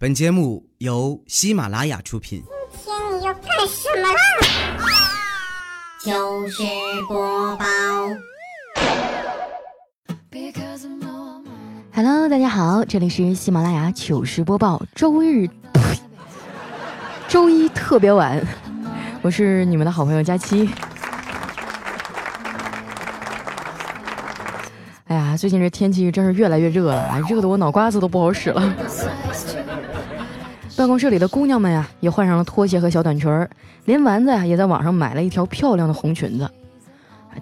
本节目由喜马拉雅出品。今天你要干什么啦？糗事播报。Hello，大家好，这里是喜马拉雅糗事播报，周日，呸 周一特别晚，我是你们的好朋友佳期。哎呀，最近这天气真是越来越热了，啊，热的我脑瓜子都不好使了。办公室里的姑娘们呀，也换上了拖鞋和小短裙儿，连丸子呀也在网上买了一条漂亮的红裙子。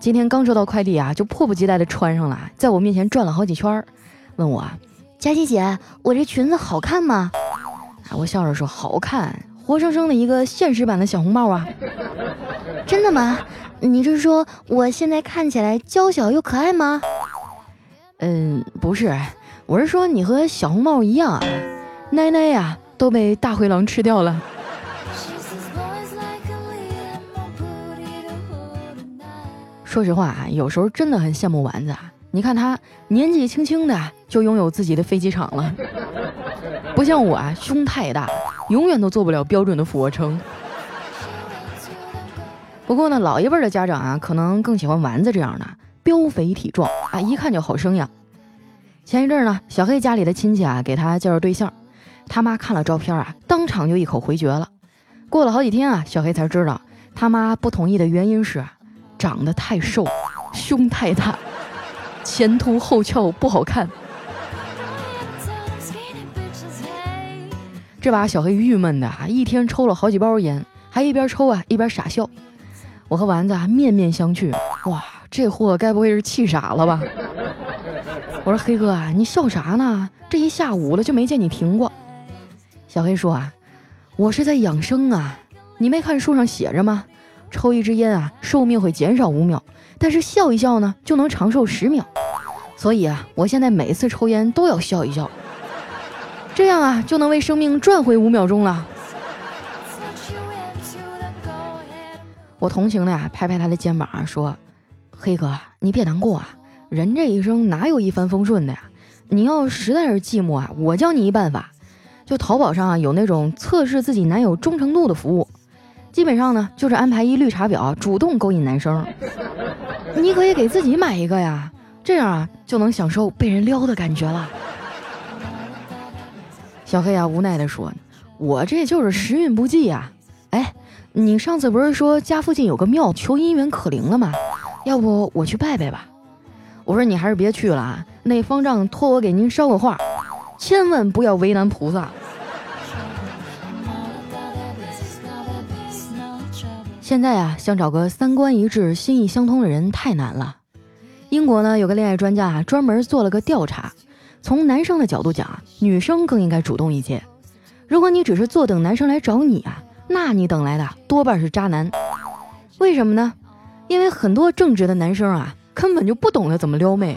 今天刚收到快递啊，就迫不及待地穿上了，在我面前转了好几圈儿，问我，佳琪姐，我这裙子好看吗？啊，我笑着说好看，活生生的一个现实版的小红帽啊！真的吗？你是说我现在看起来娇小又可爱吗？嗯，不是，我是说你和小红帽一样啊，奶奶呀都被大灰狼吃掉了。说实话啊，有时候真的很羡慕丸子啊。你看他年纪轻轻的就拥有自己的飞机场了，不像我啊，胸太大，永远都做不了标准的俯卧撑。不过呢，老一辈的家长啊，可能更喜欢丸子这样的膘肥体壮啊，一看就好生养。前一阵呢，小黑家里的亲戚啊，给他介绍对象，他妈看了照片啊，当场就一口回绝了。过了好几天啊，小黑才知道他妈不同意的原因是长得太瘦，胸太大，前凸后翘不好看。这把小黑郁闷的啊，一天抽了好几包烟，还一边抽啊一边傻笑。我和丸子啊面面相觑，哇，这货该不会是气傻了吧？我说黑哥啊，你笑啥呢？这一下午了就没见你停过。小黑说啊，我是在养生啊，你没看书上写着吗？抽一支烟啊，寿命会减少五秒，但是笑一笑呢，就能长寿十秒。所以啊，我现在每次抽烟都要笑一笑，这样啊，就能为生命赚回五秒钟了。我同情的呀，拍拍他的肩膀啊，说：“黑哥，你别难过啊，人这一生哪有一帆风顺的呀？你要实在是寂寞啊，我教你一办法，就淘宝上啊有那种测试自己男友忠诚度的服务，基本上呢就是安排一绿茶婊，主动勾引男生。你可以给自己买一个呀，这样啊就能享受被人撩的感觉了。”小黑啊无奈的说：“我这就是时运不济呀，哎。”你上次不是说家附近有个庙求姻缘可灵了吗？要不我去拜拜吧。我说你还是别去了啊，那方丈托我给您捎个话，千万不要为难菩萨。现在啊，想找个三观一致、心意相通的人太难了。英国呢有个恋爱专家啊，专门做了个调查，从男生的角度讲啊，女生更应该主动一些。如果你只是坐等男生来找你啊。那你等来的多半是渣男，为什么呢？因为很多正直的男生啊，根本就不懂得怎么撩妹。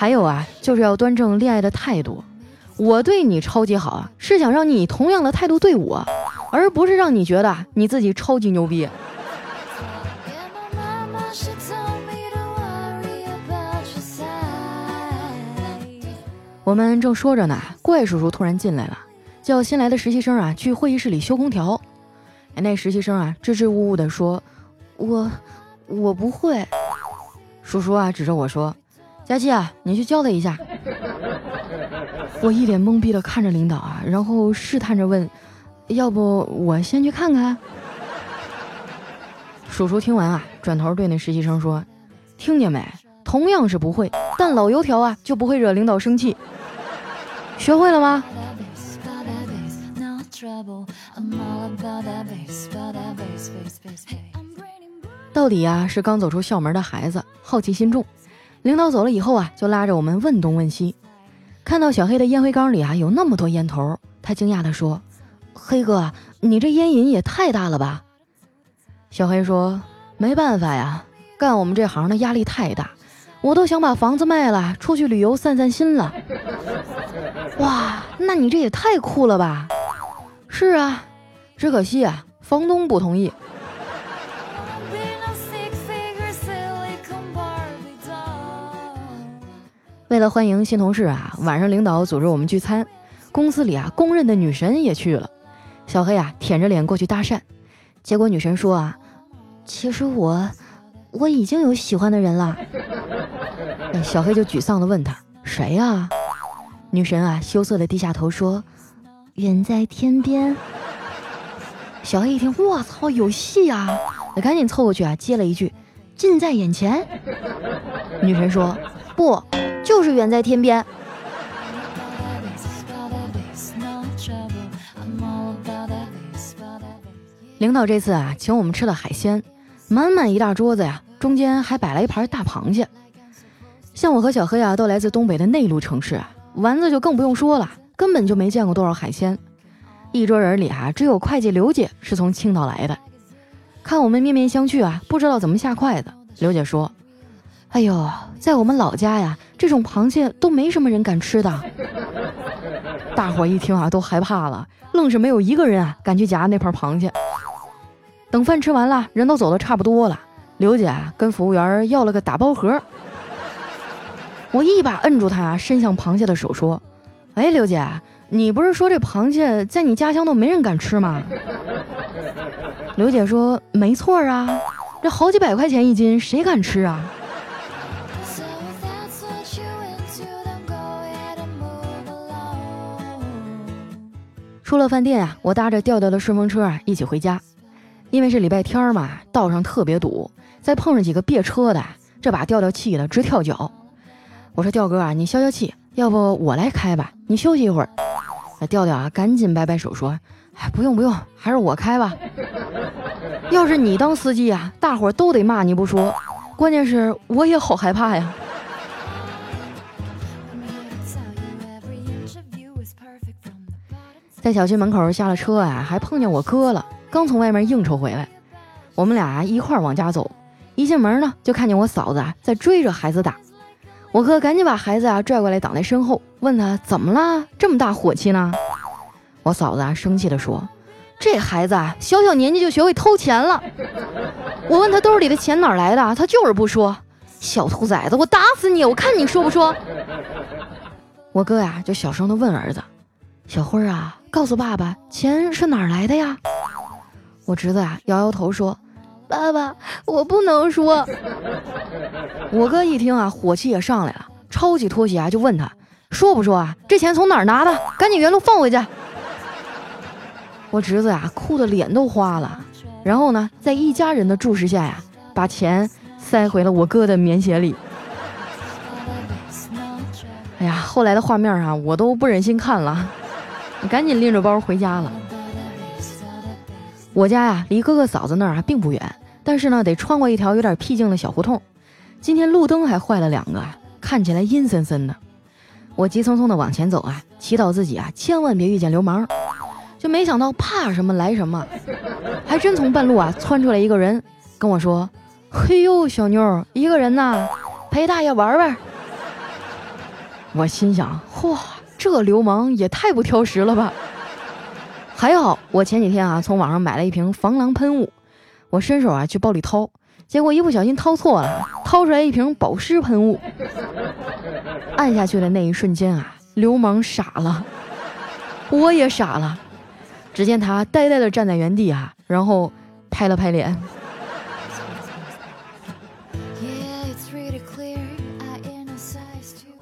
还有啊，就是要端正恋爱的态度。我对你超级好啊，是想让你同样的态度对我，而不是让你觉得你自己超级牛逼。我们正说着呢，怪叔叔突然进来了。叫新来的实习生啊去会议室里修空调，哎，那实习生啊支支吾吾地说：“我我不会。”叔叔啊指着我说：“佳琪啊，你去教他一下。”我一脸懵逼地看着领导啊，然后试探着问：“要不我先去看看？”叔叔听完啊，转头对那实习生说：“听见没？同样是不会，但老油条啊就不会惹领导生气。学会了吗？”到底呀是刚走出校门的孩子，好奇心重。领导走了以后啊，就拉着我们问东问西。看到小黑的烟灰缸里啊有那么多烟头，他惊讶地说：“黑哥，你这烟瘾也太大了吧？”小黑说：“没办法呀，干我们这行的压力太大，我都想把房子卖了，出去旅游散散心了。”哇，那你这也太酷了吧！是啊，只可惜啊，房东不同意。为了欢迎新同事啊，晚上领导组织我们聚餐，公司里啊公认的女神也去了。小黑啊舔着脸过去搭讪，结果女神说啊，其实我我已经有喜欢的人了。小黑就沮丧的问他谁呀？女神啊羞涩的低下头说，远在天边。小黑一听，我操，有戏啊！赶紧凑过去啊接了一句，近在眼前。女神说不。就是远在天边。领导这次啊，请我们吃了海鲜，满满一大桌子呀，中间还摆了一盘大螃蟹。像我和小黑啊，都来自东北的内陆城市啊，丸子就更不用说了，根本就没见过多少海鲜。一桌人里啊，只有会计刘姐是从青岛来的。看我们面面相觑啊，不知道怎么下筷子，刘姐说：“哎呦，在我们老家呀。”这种螃蟹都没什么人敢吃的，大伙一听啊都害怕了，愣是没有一个人啊敢去夹那盘螃蟹。等饭吃完了，人都走的差不多了，刘姐啊跟服务员要了个打包盒，我一把摁住她，伸向螃蟹的手说：“哎，刘姐，你不是说这螃蟹在你家乡都没人敢吃吗？” 刘姐说：“没错啊，这好几百块钱一斤，谁敢吃啊？”出了饭店啊，我搭着调调的顺风车啊一起回家。因为是礼拜天嘛，道上特别堵，再碰上几个别车的，这把调调气得直跳脚。我说调哥啊，你消消气，要不我来开吧，你休息一会儿。那调调啊，赶紧摆摆手说：“哎，不用不用，还是我开吧。要是你当司机啊，大伙都得骂你不说，关键是我也好害怕呀。”在小区门口下了车啊，还碰见我哥了。刚从外面应酬回来，我们俩一块儿往家走。一进门呢，就看见我嫂子啊在追着孩子打。我哥赶紧把孩子啊拽过来挡在身后，问他怎么了，这么大火气呢？我嫂子啊生气地说：“这孩子啊，小小年纪就学会偷钱了。我问他兜里的钱哪来的，他就是不说。小兔崽子，我打死你！我看你说不说。”我哥呀就小声地问儿子：“小辉啊。”告诉爸爸，钱是哪儿来的呀？我侄子啊摇摇头说：“爸爸，我不能说。”我哥一听啊，火气也上来了，抄起拖鞋啊就问他：“说不说啊？这钱从哪儿拿的？赶紧原路放回去！”我侄子呀哭的脸都花了，然后呢，在一家人的注视下呀，把钱塞回了我哥的棉鞋里。哎呀，后来的画面啊，我都不忍心看了。赶紧拎着包回家了。我家呀，离哥哥嫂子那儿啊并不远，但是呢，得穿过一条有点僻静的小胡同。今天路灯还坏了两个，看起来阴森森的。我急匆匆的往前走啊，祈祷自己啊千万别遇见流氓。就没想到怕什么来什么，还真从半路啊窜出来一个人，跟我说：“嘿呦，小妞，一个人呐，陪大爷玩玩。”我心想：嚯！这流氓也太不挑食了吧！还好我前几天啊从网上买了一瓶防狼喷雾，我伸手啊去包里掏，结果一不小心掏错了，掏出来一瓶保湿喷雾。按下去的那一瞬间啊，流氓傻了，我也傻了。只见他呆呆的站在原地啊，然后拍了拍脸。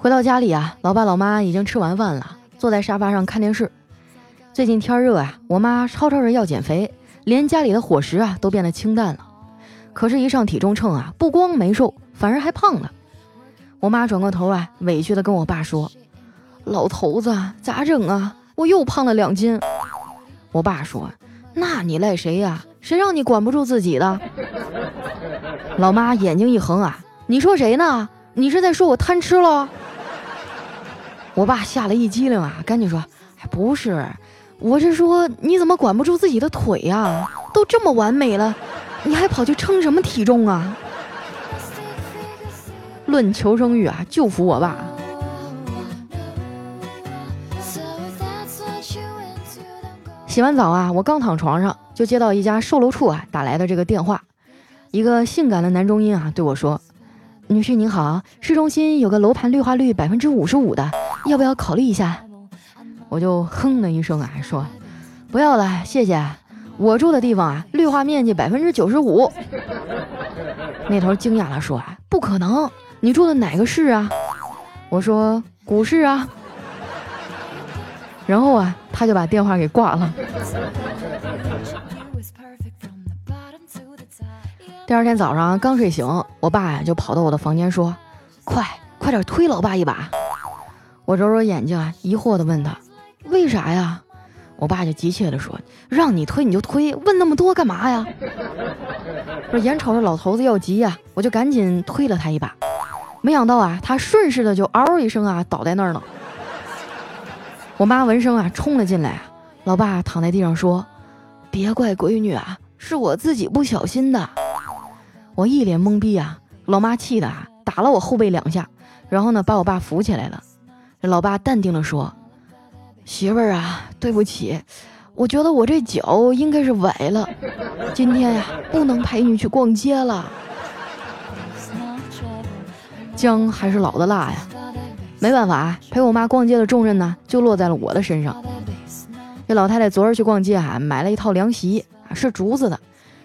回到家里啊，老爸老妈已经吃完饭了，坐在沙发上看电视。最近天热啊，我妈吵吵着要减肥，连家里的伙食啊都变得清淡了。可是，一上体重秤啊，不光没瘦，反而还胖了。我妈转过头啊，委屈的跟我爸说：“老头子咋整啊？我又胖了两斤。”我爸说：“那你赖谁呀？谁让你管不住自己的？”老妈眼睛一横啊：“你说谁呢？你是在说我贪吃了？”我爸吓了一激灵啊，赶紧说：“哎，不是，我是说你怎么管不住自己的腿呀？都这么完美了，你还跑去称什么体重啊？”论求生欲啊，就服我爸。洗完澡啊，我刚躺床上，就接到一家售楼处啊打来的这个电话，一个性感的男中音啊对我说：“女士您好，市中心有个楼盘绿化率百分之五十五的，要不要考虑一下？我就哼的一声啊，说不要了，谢谢。我住的地方啊，绿化面积百分之九十五。那头惊讶了，说啊，不可能，你住的哪个市啊？我说股市啊。然后啊，他就把电话给挂了。第二天早上刚睡醒，我爸呀就跑到我的房间说：“快快点推老爸一把。”我揉揉眼睛啊，疑惑的问他：“为啥呀？”我爸就急切的说：“让你推你就推，问那么多干嘛呀？” 不是眼瞅着老头子要急呀，我就赶紧推了他一把。没想到啊，他顺势的就嗷一声啊倒在那儿了。我妈闻声啊冲了进来啊，老爸躺在地上说：“别怪闺女啊，是我自己不小心的。”我一脸懵逼啊，老妈气的啊打了我后背两下，然后呢把我爸扶起来了。老爸淡定的说。媳妇儿啊，对不起，我觉得我这脚应该是崴了，今天呀不能陪你去逛街了。姜还是老的辣呀，没办法，陪我妈逛街的重任呢就落在了我的身上。这老太太昨儿去逛街啊，买了一套凉席，是竹子的。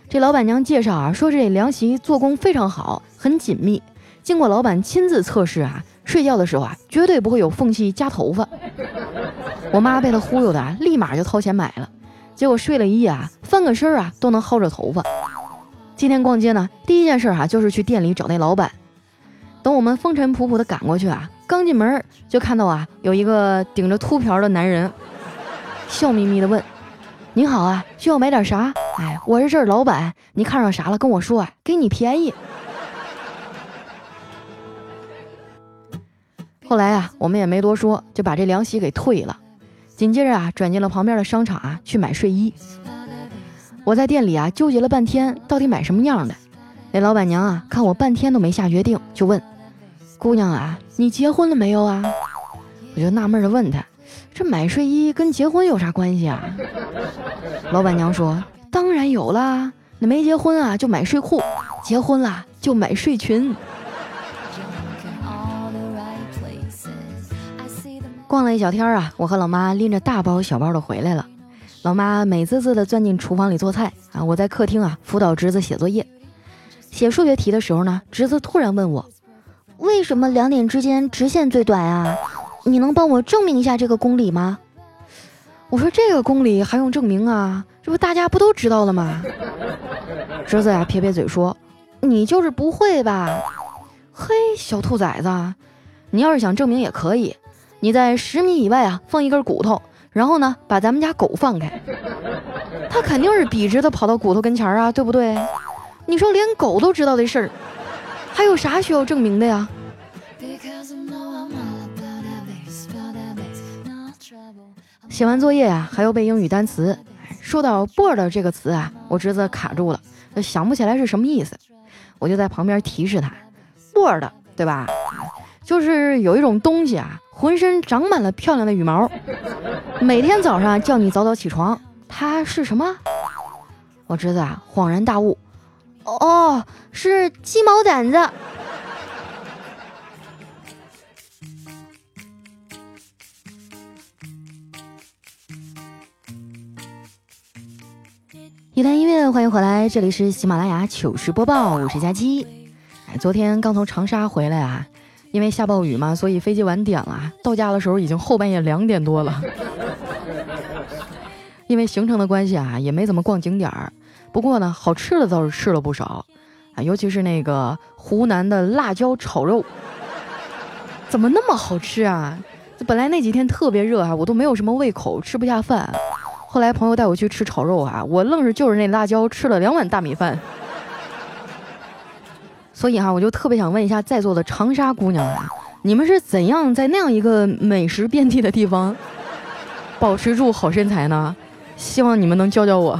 这老板娘介绍啊，说这凉席做工非常好，很紧密。经过老板亲自测试啊，睡觉的时候啊，绝对不会有缝隙夹头发。我妈被他忽悠的啊，立马就掏钱买了，结果睡了一夜啊，翻个身啊都能薅着头发。今天逛街呢，第一件事哈就是去店里找那老板。等我们风尘仆仆的赶过去啊，刚进门就看到啊有一个顶着秃瓢的男人，笑眯眯的问：“您好啊，需要买点啥？哎，我是这儿老板，你看上啥了跟我说啊，给你便宜。”后来啊，我们也没多说，就把这凉席给退了。紧接着啊，转进了旁边的商场啊，去买睡衣。我在店里啊纠结了半天，到底买什么样的？那老板娘啊，看我半天都没下决定，就问：“姑娘啊，你结婚了没有啊？”我就纳闷的问她：“这买睡衣跟结婚有啥关系啊？” 老板娘说：“当然有啦，那没结婚啊就买睡裤，结婚啦就买睡裙。”逛了一小天啊，我和老妈拎着大包小包的回来了。老妈美滋滋的钻进厨房里做菜啊，我在客厅啊辅导侄子写作业。写数学题的时候呢，侄子突然问我：“为什么两点之间直线最短啊？你能帮我证明一下这个公理吗？”我说：“这个公理还用证明啊？这不大家不都知道了吗？”侄子呀撇撇嘴说：“你就是不会吧？嘿，小兔崽子，你要是想证明也可以。”你在十米以外啊放一根骨头，然后呢把咱们家狗放开，它肯定是笔直的跑到骨头跟前啊，对不对？你说连狗都知道的事儿，还有啥需要证明的呀？写完作业呀还要背英语单词，说到 board 这个词啊，我侄子卡住了，想不起来是什么意思，我就在旁边提示他，board 对吧？就是有一种东西啊。浑身长满了漂亮的羽毛，每天早上叫你早早起床，它是什么？我侄子啊，恍然大悟，哦，是鸡毛掸子。一段音乐，欢迎回来，这里是喜马拉雅糗事播报，我是佳期。哎，昨天刚从长沙回来啊。因为下暴雨嘛，所以飞机晚点了。到家的时候已经后半夜两点多了。因为行程的关系啊，也没怎么逛景点儿。不过呢，好吃的倒是吃了不少啊，尤其是那个湖南的辣椒炒肉，怎么那么好吃啊？本来那几天特别热啊，我都没有什么胃口，吃不下饭。后来朋友带我去吃炒肉啊，我愣是就着那辣椒吃了两碗大米饭。所以哈，我就特别想问一下在座的长沙姑娘啊，你们是怎样在那样一个美食遍地的地方 保持住好身材呢？希望你们能教教我。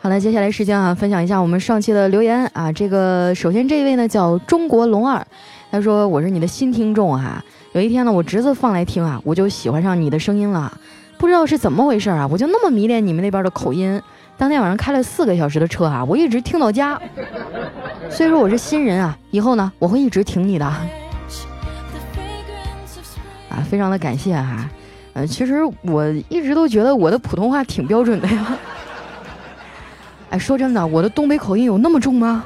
好了，接下来时间啊，分享一下我们上期的留言啊。这个首先这一位呢叫中国龙二，他说我是你的新听众啊。有一天呢，我侄子放来听啊，我就喜欢上你的声音了，不知道是怎么回事啊，我就那么迷恋你们那边的口音。当天晚上开了四个小时的车啊，我一直听到家。所以说我是新人啊，以后呢我会一直挺你的。啊，非常的感谢哈。呃，其实我一直都觉得我的普通话挺标准的呀。哎，说真的，我的东北口音有那么重吗？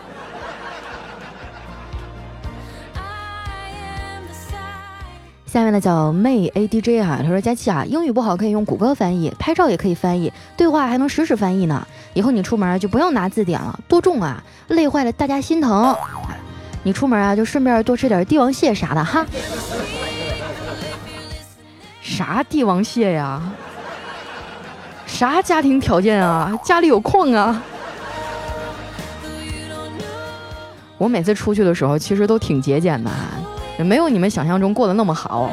下面呢叫妹 A D J 哈，他说佳琪啊，英语不好可以用谷歌翻译，拍照也可以翻译，对话还能实时翻译呢。以后你出门就不要拿字典了，多重啊，累坏了大家心疼。你出门啊就顺便多吃点帝王蟹啥的哈。啥帝王蟹呀？啥家庭条件啊？家里有矿啊？我每次出去的时候其实都挺节俭的。也没有你们想象中过得那么好，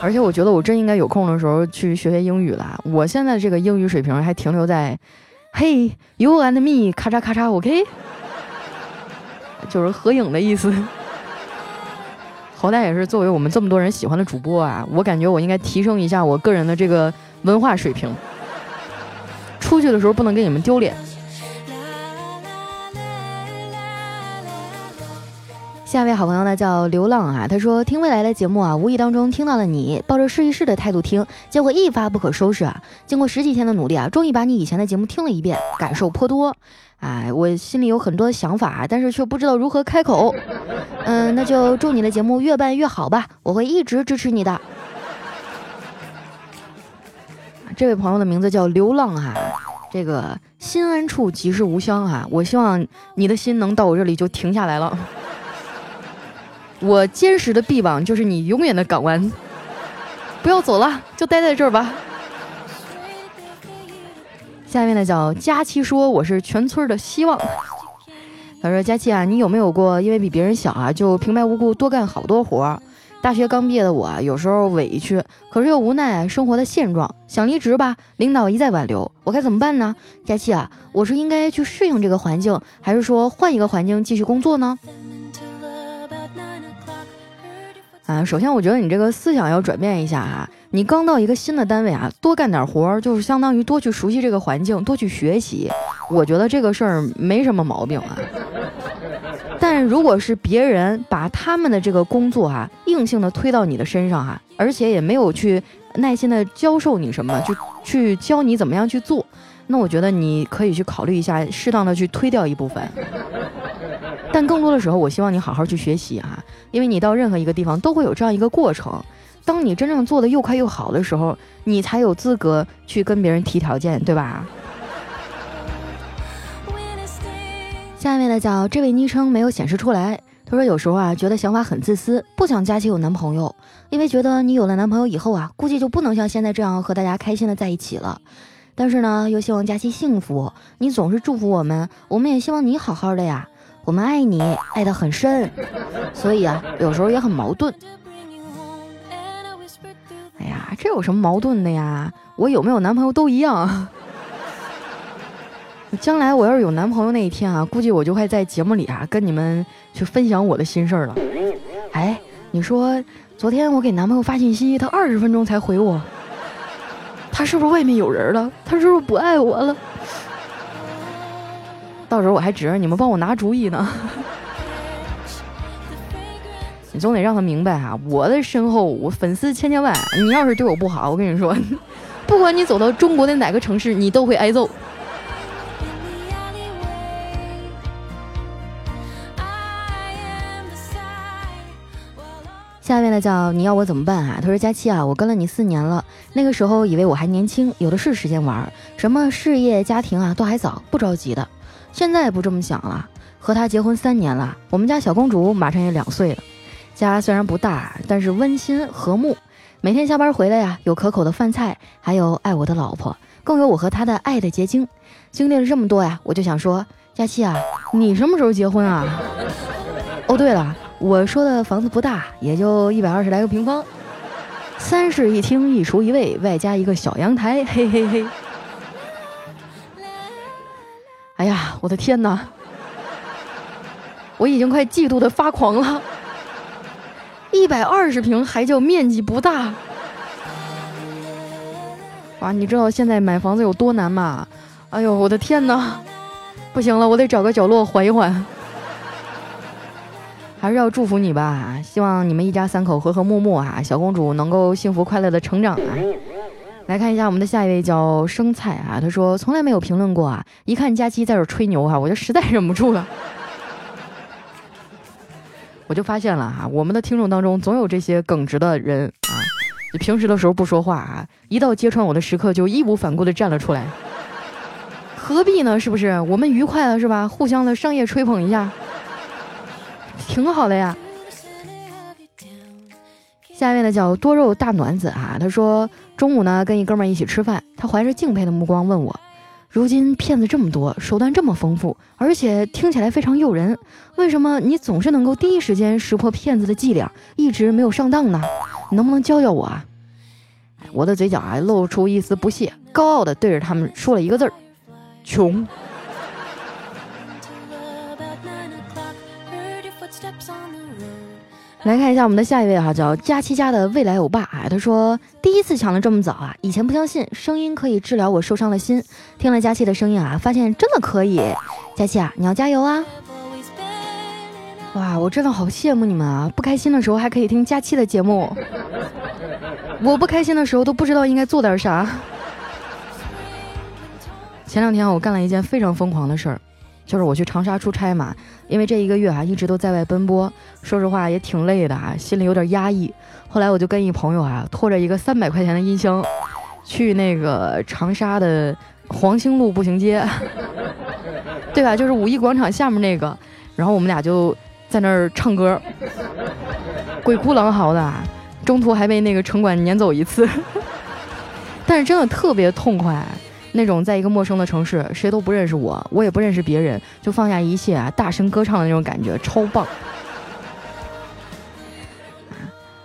而且我觉得我真应该有空的时候去学学英语了。我现在这个英语水平还停留在，Hey you and me，咔嚓咔嚓，OK，就是合影的意思。好歹也是作为我们这么多人喜欢的主播啊，我感觉我应该提升一下我个人的这个文化水平，出去的时候不能给你们丢脸。下一位好朋友呢叫流浪啊，他说听未来的节目啊，无意当中听到了你，抱着试一试的态度听，结果一发不可收拾啊！经过十几天的努力啊，终于把你以前的节目听了一遍，感受颇多。哎，我心里有很多的想法，但是却不知道如何开口。嗯，那就祝你的节目越办越好吧，我会一直支持你的。这位朋友的名字叫流浪啊，这个心安处即是吾乡啊，我希望你的心能到我这里就停下来了。我坚实的臂膀就是你永远的港湾，不要走了，就待在这儿吧。下面呢叫佳期说我是全村的希望。他说佳期啊，你有没有过因为比别人小啊，就平白无故多干好多活儿？大学刚毕业的我啊，有时候委屈，可是又无奈生活的现状，想离职吧，领导一再挽留，我该怎么办呢？佳期啊，我是应该去适应这个环境，还是说换一个环境继续工作呢？啊，首先我觉得你这个思想要转变一下哈。你刚到一个新的单位啊，多干点活儿，就是相当于多去熟悉这个环境，多去学习。我觉得这个事儿没什么毛病啊。但如果是别人把他们的这个工作啊，硬性的推到你的身上哈，而且也没有去耐心的教授你什么，就去教你怎么样去做，那我觉得你可以去考虑一下，适当的去推掉一部分。但更多的时候，我希望你好好去学习啊，因为你到任何一个地方都会有这样一个过程。当你真正做的又快又好的时候，你才有资格去跟别人提条件，对吧？下面的叫这位昵称没有显示出来。他说有时候啊，觉得想法很自私，不想佳琪有男朋友，因为觉得你有了男朋友以后啊，估计就不能像现在这样和大家开心的在一起了。但是呢，又希望佳琪幸福，你总是祝福我们，我们也希望你好好的呀。我们爱你，爱得很深，所以啊，有时候也很矛盾。哎呀，这有什么矛盾的呀？我有没有男朋友都一样。将来我要是有男朋友那一天啊，估计我就会在节目里啊跟你们去分享我的心事儿了。哎，你说昨天我给男朋友发信息，他二十分钟才回我，他是不是外面有人了？他是不是不爱我了？到时候我还指着你们帮我拿主意呢，你总得让他明白啊，我的身后我粉丝千千万，你要是对我不好，我跟你说，不管你走到中国的哪个城市，你都会挨揍。下面呢叫你要我怎么办啊？他说佳期啊，我跟了你四年了，那个时候以为我还年轻，有的是时间玩，什么事业家庭啊都还早，不着急的。现在不这么想了，和他结婚三年了，我们家小公主马上也两岁了。家虽然不大，但是温馨和睦。每天下班回来呀，有可口的饭菜，还有爱我的老婆，更有我和他的爱的结晶。经历了这么多呀，我就想说，佳期啊，你什么时候结婚啊？哦，对了，我说的房子不大，也就一百二十来个平方，三室一厅一厨一卫，外加一个小阳台，嘿嘿嘿。我的天哪！我已经快嫉妒的发狂了。一百二十平还叫面积不大？哇，你知道现在买房子有多难吗？哎呦，我的天哪！不行了，我得找个角落缓一缓。还是要祝福你吧，希望你们一家三口和和睦睦啊，小公主能够幸福快乐的成长啊。来看一下我们的下一位叫生菜啊，他说从来没有评论过啊，一看佳期在这吹牛哈，我就实在忍不住了。我就发现了哈，我们的听众当中总有这些耿直的人啊，你平时的时候不说话啊，一到揭穿我的时刻就义无反顾的站了出来。何必呢？是不是？我们愉快了是吧？互相的商业吹捧一下，挺好的呀。下面呢叫多肉大暖子啊，他说中午呢跟一哥们儿一起吃饭，他怀着敬佩的目光问我。如今骗子这么多，手段这么丰富，而且听起来非常诱人，为什么你总是能够第一时间识破骗子的伎俩，一直没有上当呢？你能不能教教我啊？我的嘴角啊露出一丝不屑，高傲的对着他们说了一个字儿：穷。来看一下我们的下一位哈，叫佳期家的未来欧巴啊，他说第一次抢的这么早啊，以前不相信声音可以治疗我受伤的心，听了佳期的声音啊，发现真的可以。佳期啊，你要加油啊！哇，我真的好羡慕你们啊，不开心的时候还可以听佳期的节目，我不开心的时候都不知道应该做点啥。前两天我干了一件非常疯狂的事儿。就是我去长沙出差嘛，因为这一个月啊一直都在外奔波，说实话也挺累的啊，心里有点压抑。后来我就跟一朋友啊拖着一个三百块钱的音箱，去那个长沙的黄兴路步行街，对吧？就是五一广场下面那个。然后我们俩就在那儿唱歌，鬼哭狼嚎的啊，中途还被那个城管撵走一次，但是真的特别痛快。那种在一个陌生的城市，谁都不认识我，我也不认识别人，就放下一切啊，大声歌唱的那种感觉，超棒！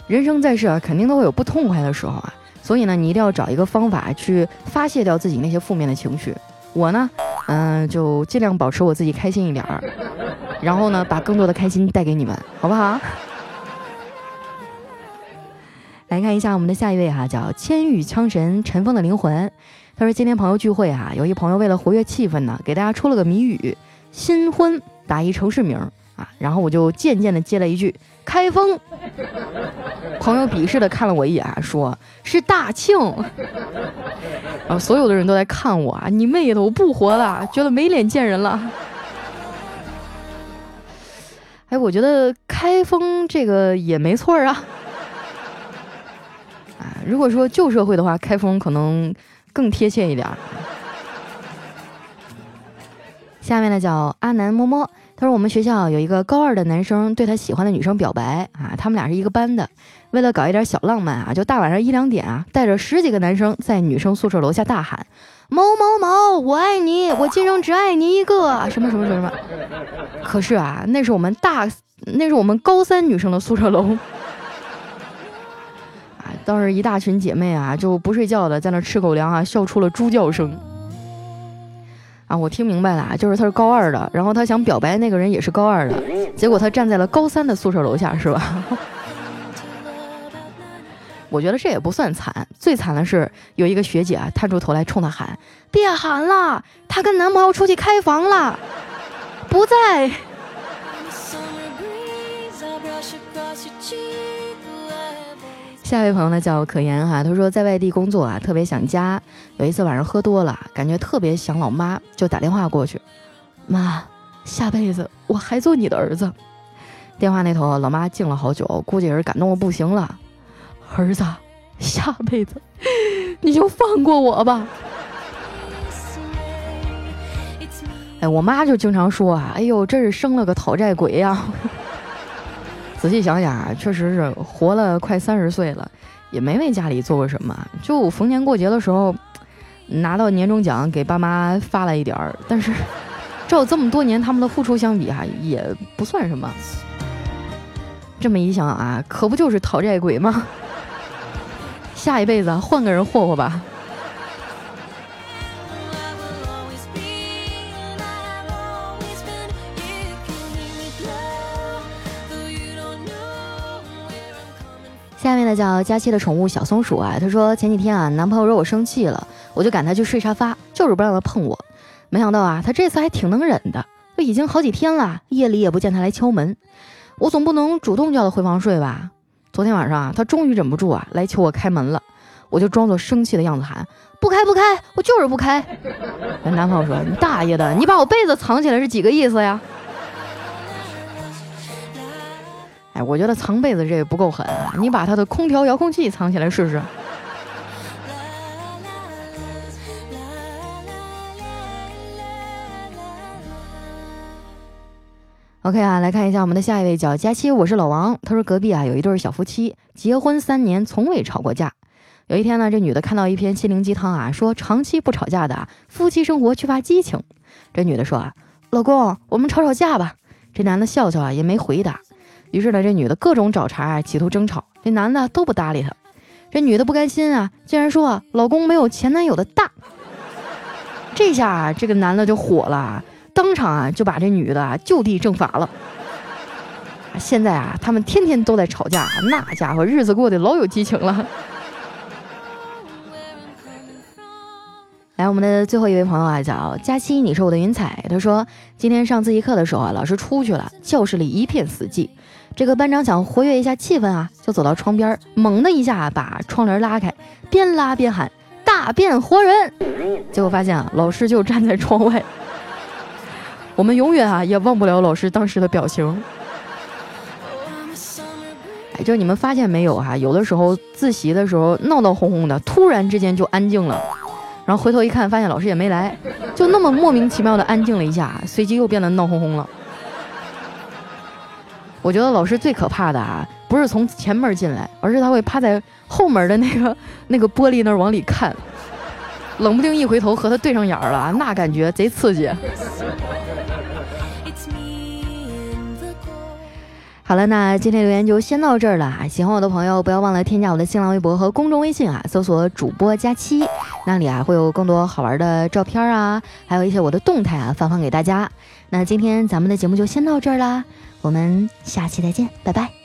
人生在世啊，肯定都会有不痛快的时候啊，所以呢，你一定要找一个方法去发泄掉自己那些负面的情绪。我呢，嗯，就尽量保持我自己开心一点儿，然后呢，把更多的开心带给你们，好不好？来看一下我们的下一位哈，叫千羽枪神尘封的灵魂。他说：“今天朋友聚会啊，有一朋友为了活跃气氛呢，给大家出了个谜语：新婚打一城市名啊。然后我就渐渐的接了一句‘开封’，朋友鄙视的看了我一眼，说是大庆。然后所有的人都在看我啊，你妹的，我不活了，觉得没脸见人了。哎，我觉得开封这个也没错啊。啊，如果说旧社会的话，开封可能。”更贴切一点儿。下面呢叫阿南摸摸，他说我们学校有一个高二的男生对他喜欢的女生表白啊，他们俩是一个班的，为了搞一点小浪漫啊，就大晚上一两点啊，带着十几个男生在女生宿舍楼下大喊某某某，我爱你，我今生只爱你一个，什么什么什么什么。可是啊，那是我们大，那是我们高三女生的宿舍楼。当时一大群姐妹啊，就不睡觉的在那吃狗粮啊，笑出了猪叫声。啊，我听明白了，就是他是高二的，然后他想表白那个人也是高二的，结果他站在了高三的宿舍楼下，是吧？我觉得这也不算惨，最惨的是有一个学姐啊，探出头来冲他喊：“别喊了，她跟男朋友出去开房了，不在。”下一位朋友呢叫可言哈，他说在外地工作啊，特别想家。有一次晚上喝多了，感觉特别想老妈，就打电话过去，妈，下辈子我还做你的儿子。电话那头老妈静了好久，估计也是感动的不行了。儿子，下辈子你就放过我吧。哎，我妈就经常说啊，哎呦，真是生了个讨债鬼呀。仔细想想啊，确实是活了快三十岁了，也没为家里做过什么。就逢年过节的时候，拿到年终奖给爸妈发了一点儿，但是 照这么多年他们的付出相比哈，也不算什么。这么一想啊，可不就是讨债鬼吗？下一辈子换个人霍霍吧。下面呢叫佳期的宠物小松鼠啊，他说前几天啊，男朋友惹我生气了，我就赶他去睡沙发，就是不让他碰我。没想到啊，他这次还挺能忍的，都已经好几天了，夜里也不见他来敲门，我总不能主动叫他回房睡吧？昨天晚上啊，他终于忍不住啊，来求我开门了，我就装作生气的样子喊不开不开，我就是不开。男朋友说你大爷的，你把我被子藏起来是几个意思呀？哎，我觉得藏被子这个不够狠，你把他的空调遥控器藏起来试试。OK 啊，来看一下我们的下一位叫佳期，我是老王。他说隔壁啊有一对小夫妻，结婚三年从未吵过架。有一天呢，这女的看到一篇心灵鸡汤啊，说长期不吵架的夫妻生活缺乏激情。这女的说啊，老公，我们吵吵架吧。这男的笑笑啊，也没回答。于是呢，这女的各种找茬，企图争吵，这男的都不搭理她。这女的不甘心啊，竟然说老公没有前男友的大。这下，这个男的就火了，当场啊就把这女的就地正法了。现在啊，他们天天都在吵架，那家伙日子过得老有激情了。来，我们的最后一位朋友啊，叫佳期，你是我的云彩。他说，今天上自习课的时候啊，老师出去了，教室里一片死寂。这个班长想活跃一下气氛啊，就走到窗边，猛的一下把窗帘拉开，边拉边喊“大变活人”。结果发现啊，老师就站在窗外。我们永远啊也忘不了老师当时的表情。哎，就你们发现没有啊？有的时候自习的时候闹闹哄哄的，突然之间就安静了，然后回头一看，发现老师也没来，就那么莫名其妙的安静了一下，随即又变得闹哄哄了。我觉得老师最可怕的啊，不是从前门进来，而是他会趴在后门的那个那个玻璃那儿往里看，冷不丁一回头和他对上眼儿了，那感觉贼刺激。好了，那今天留言就先到这儿了啊。喜欢我的朋友，不要忘了添加我的新浪微博和公众微信啊，搜索主播佳期，那里啊会有更多好玩的照片啊，还有一些我的动态啊发放给大家。那今天咱们的节目就先到这儿啦。我们下期再见，拜拜。